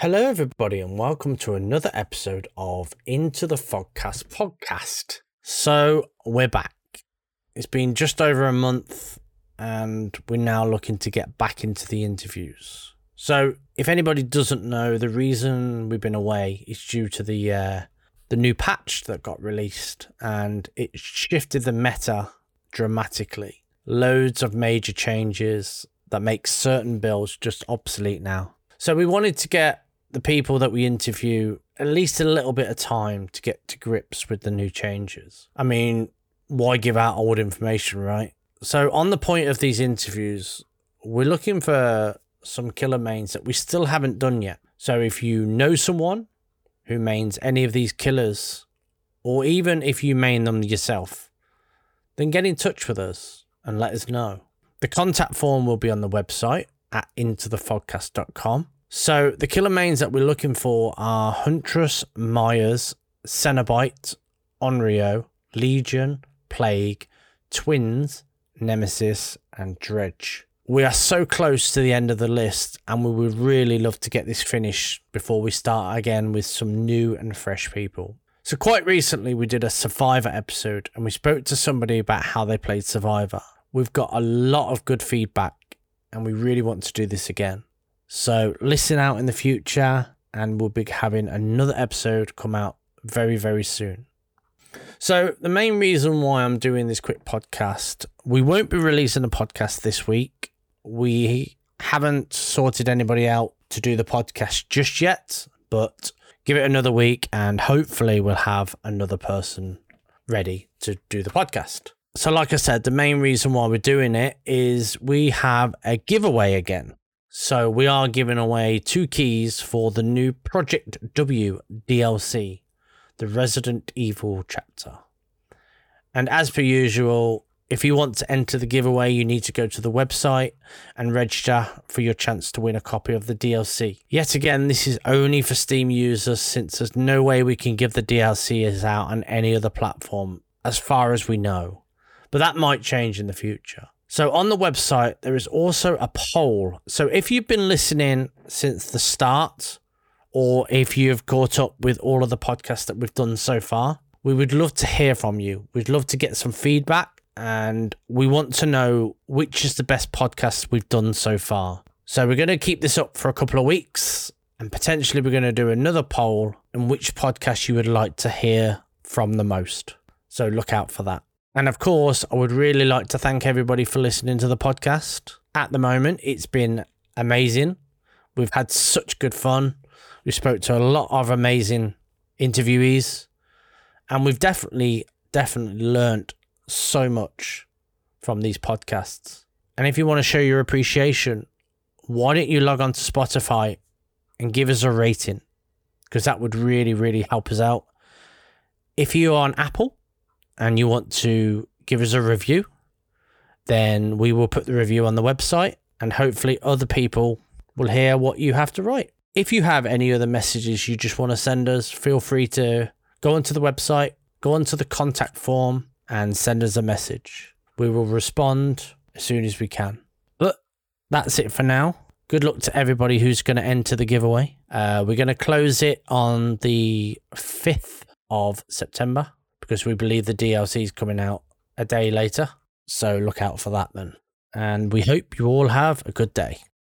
Hello, everybody, and welcome to another episode of Into the Fogcast podcast. So, we're back. It's been just over a month, and we're now looking to get back into the interviews. So, if anybody doesn't know, the reason we've been away is due to the uh, the new patch that got released, and it shifted the meta dramatically. Loads of major changes that make certain builds just obsolete now. So we wanted to get the people that we interview at least a little bit of time to get to grips with the new changes. I mean, why give out old information, right? So on the point of these interviews, we're looking for some killer mains that we still haven't done yet. So if you know someone who mains any of these killers, or even if you main them yourself, then get in touch with us and let us know. The contact form will be on the website at intothefogcast.com. So the killer mains that we're looking for are Huntress, Myers, Cenobite, Onryo, Legion, Plague, Twins, Nemesis, and Dredge. We are so close to the end of the list, and we would really love to get this finished before we start again with some new and fresh people. So, quite recently, we did a Survivor episode and we spoke to somebody about how they played Survivor. We've got a lot of good feedback, and we really want to do this again. So, listen out in the future, and we'll be having another episode come out very, very soon. So, the main reason why I'm doing this quick podcast, we won't be releasing a podcast this week. We haven't sorted anybody out to do the podcast just yet, but give it another week and hopefully we'll have another person ready to do the podcast. So, like I said, the main reason why we're doing it is we have a giveaway again. So, we are giving away two keys for the new Project W DLC, the Resident Evil chapter. And as per usual, if you want to enter the giveaway, you need to go to the website and register for your chance to win a copy of the DLC. Yet again, this is only for Steam users since there's no way we can give the DLCs out on any other platform as far as we know. But that might change in the future. So on the website, there is also a poll. So if you've been listening since the start, or if you've caught up with all of the podcasts that we've done so far, we would love to hear from you. We'd love to get some feedback and we want to know which is the best podcast we've done so far. So we're going to keep this up for a couple of weeks and potentially we're going to do another poll on which podcast you would like to hear from the most. So look out for that. And of course, I would really like to thank everybody for listening to the podcast. At the moment, it's been amazing. We've had such good fun. We spoke to a lot of amazing interviewees and we've definitely definitely learned so much from these podcasts. And if you want to show your appreciation, why don't you log on to Spotify and give us a rating? Because that would really, really help us out. If you're on Apple and you want to give us a review, then we will put the review on the website and hopefully other people will hear what you have to write. If you have any other messages you just want to send us, feel free to go onto the website, go onto the contact form, and send us a message. We will respond as soon as we can. But that's it for now. Good luck to everybody who's going to enter the giveaway. Uh, we're going to close it on the 5th of September because we believe the DLC is coming out a day later. So look out for that then. And we hope you all have a good day.